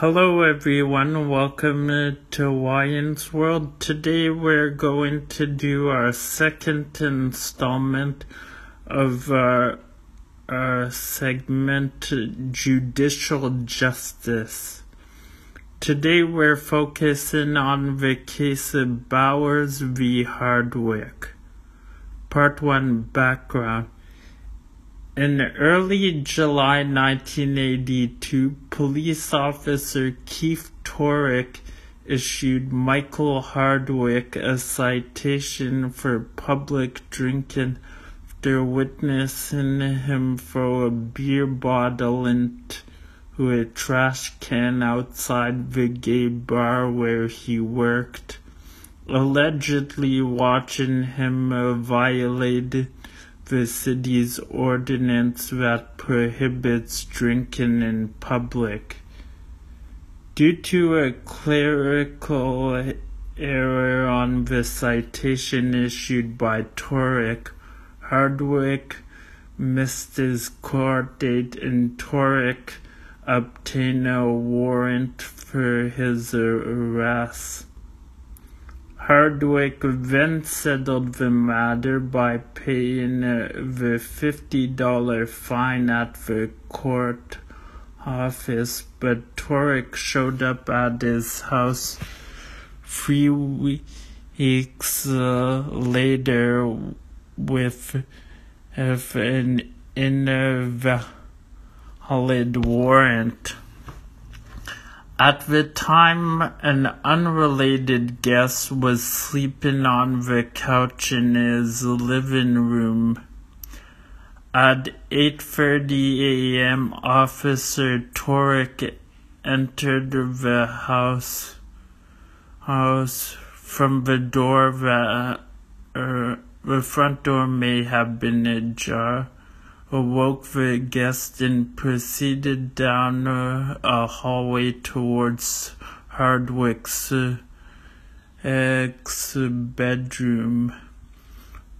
Hello, everyone. Welcome uh, to Hawaiian's World. Today, we're going to do our second installment of our, our segment, Judicial Justice. Today, we're focusing on the case of Bowers v. Hardwick. Part 1 Background in early July 1982, police officer Keith Torick issued Michael Hardwick a citation for public drinking after witnessing him throw a beer bottle into a trash can outside the gay bar where he worked, allegedly watching him violate the city's ordinance that prohibits drinking in public. Due to a clerical error on the citation issued by Torick, Hardwick missed his court date and Torick obtained a warrant for his arrest. Hardwick then settled the matter by paying the $50 fine at the court office, but Torick showed up at his house three weeks uh, later with an invalid warrant. At the time, an unrelated guest was sleeping on the couch in his living room. At 8:30 a.m., Officer Torick entered the house house from the door that uh, the front door may have been ajar awoke the guest and proceeded down uh, a hallway towards Hardwick's uh, ex-bedroom.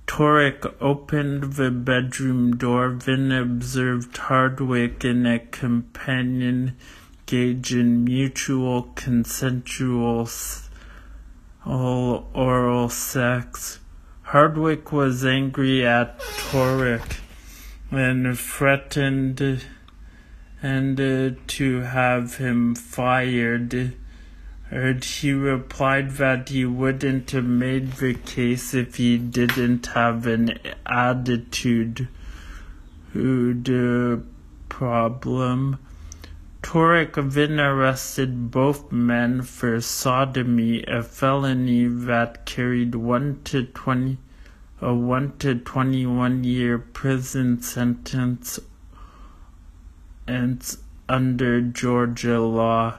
Torick opened the bedroom door, then observed Hardwick and a companion engage in mutual consensual oral sex. Hardwick was angry at Torick and threatened and uh, to have him fired. And he replied that he wouldn't have made the case if he didn't have an attitude Who uh, problem. Torick then arrested both men for sodomy, a felony that carried one to twenty a 1 to 21 year prison sentence and under Georgia law.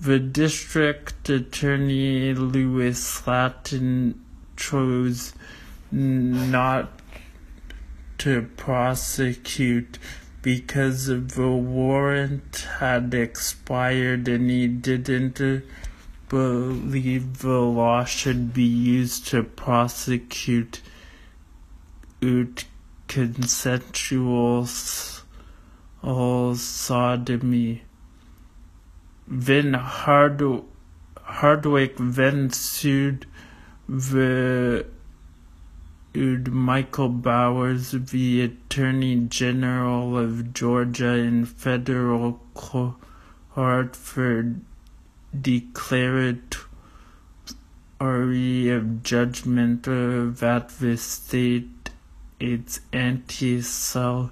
The district attorney Lewis Slaton chose not to prosecute because the warrant had expired and he didn't believe the law should be used to prosecute consensual sodomy. Then Hard, Hardwick then sued the Michael Bowers, the Attorney General of Georgia, in federal court for declaratory of judgment that the state its anti-sodomy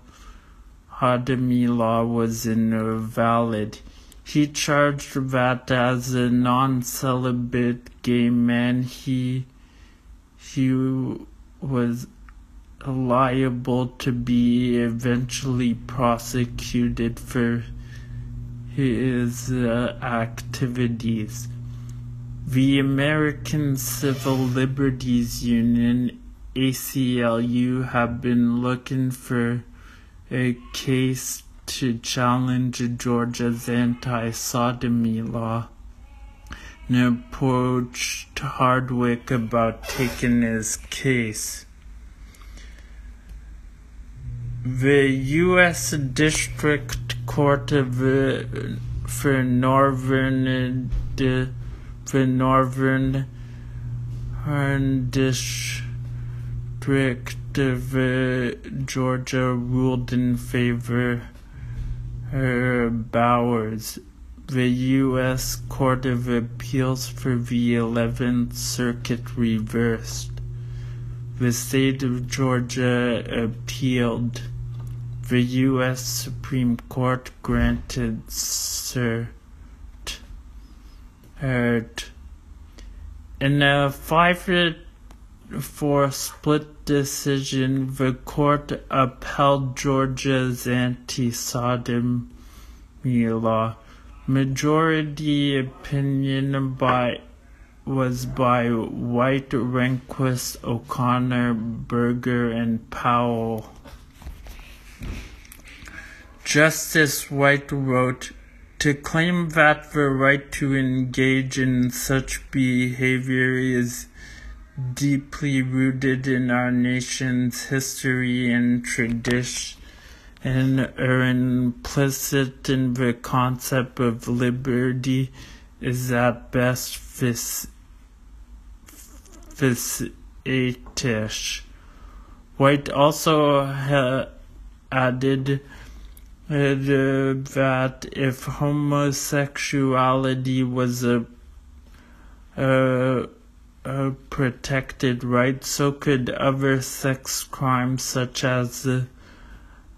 law was invalid. He charged that as a non-celibate gay man, he he was liable to be eventually prosecuted for his uh, activities. The American Civil Liberties Union, ACLU, have been looking for a case to challenge Georgia's anti sodomy law and approached Hardwick about taking his case. The U.S. District Court of uh, for northern the for northern district of uh, Georgia ruled in favor of Bowers. The U.S. Court of Appeals for the 11th Circuit reversed. The state of Georgia appealed. The U.S. Supreme Court granted cert. heard In a 5 4 split decision, the court upheld Georgia's anti-sodomy law. Majority opinion by was by White, Rehnquist, O'Connor, Burger, and Powell. Justice White wrote, to claim that the right to engage in such behavior is deeply rooted in our nation's history and tradition and are implicit in the concept of liberty is at best facetious. White also ha- added Uh, that if homosexuality was a, a, a, protected right, so could other sex crimes such as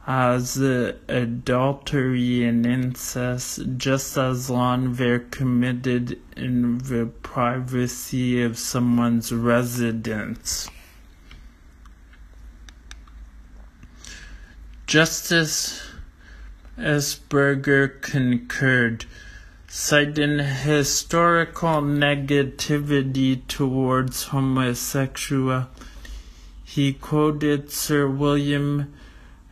as adultery and incest, just as long they're committed in the privacy of someone's residence. Justice Burger concurred, citing historical negativity towards homosexuality. He quoted Sir William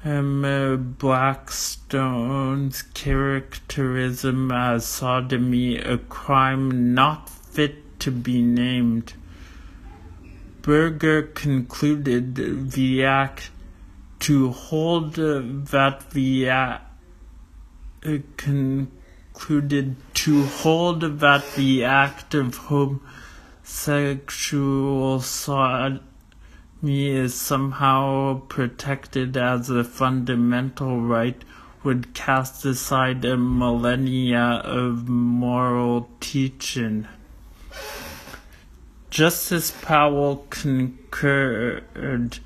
M. Blackstone's characterism as sodomy a crime not fit to be named. Burger concluded the act to hold that the act concluded to hold that the act of homosexual sodomy is somehow protected as a fundamental right would cast aside a millennia of moral teaching. Justice Powell concurred.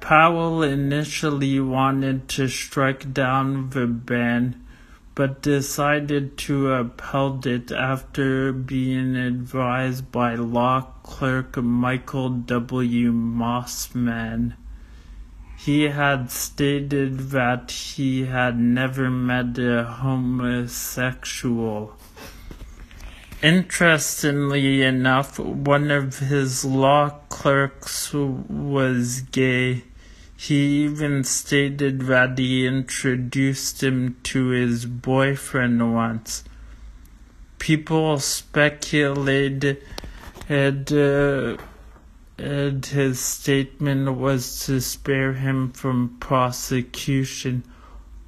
Powell initially wanted to strike down the ban but decided to uphold it after being advised by law clerk Michael W. Mosman. He had stated that he had never met a homosexual. Interestingly enough, one of his law clerks was gay. He even stated that he introduced him to his boyfriend once. People speculated uh, and his statement was to spare him from prosecution.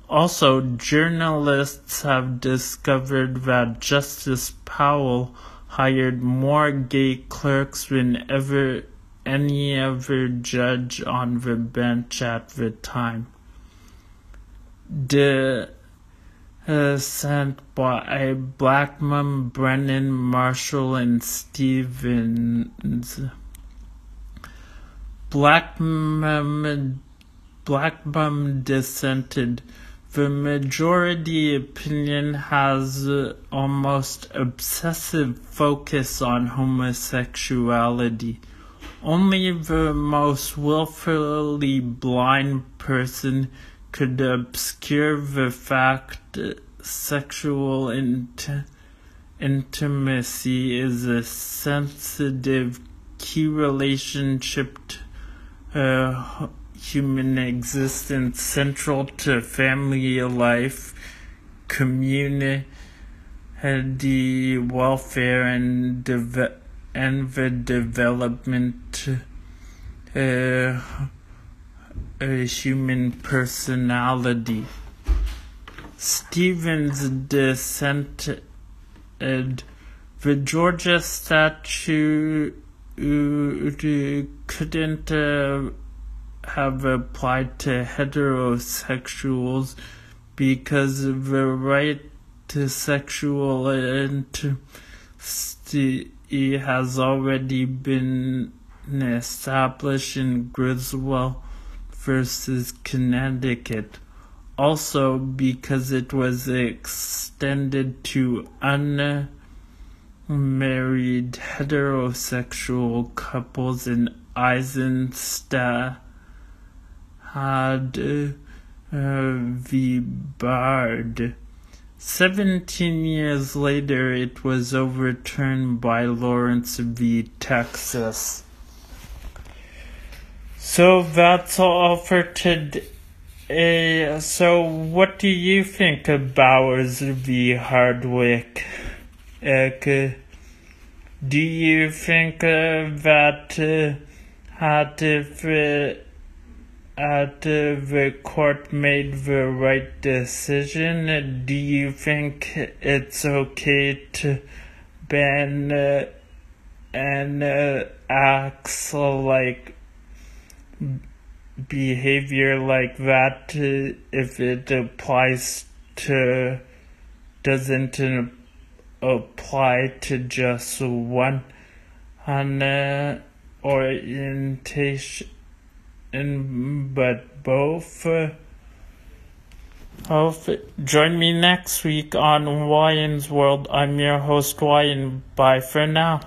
Also, journalists have discovered that Justice Powell hired more gay clerks than ever any other judge on the bench at the time. The uh, sent by Blackmun, Brennan, Marshall, and Stevens. Blackmun, Blackmun dissented. The majority opinion has uh, almost obsessive focus on homosexuality only the most willfully blind person could obscure the fact sexual int- intimacy is a sensitive key relationship to uh, human existence central to family life, community welfare, and development and the development uh, human personality. Stevens dissented. The Georgia statute couldn't uh, have applied to heterosexuals because the right to sexual intimacy has already been established in Griswold versus Connecticut. Also, because it was extended to unmarried heterosexual couples in Eisenstadt had uh, v. Baird. Seventeen years later, it was overturned by Lawrence v. Texas. So that's all for today. So, what do you think of Bowers v. Hardwick? Uh, do you think uh, that uh, had if at the court made the right decision? Do you think it's okay to ban uh, and uh, acts like behavior like that uh, if it applies to doesn't apply to just one uh, orientation and but both uh, both join me next week on Wyan's World. I'm your host Wyan. Bye for now.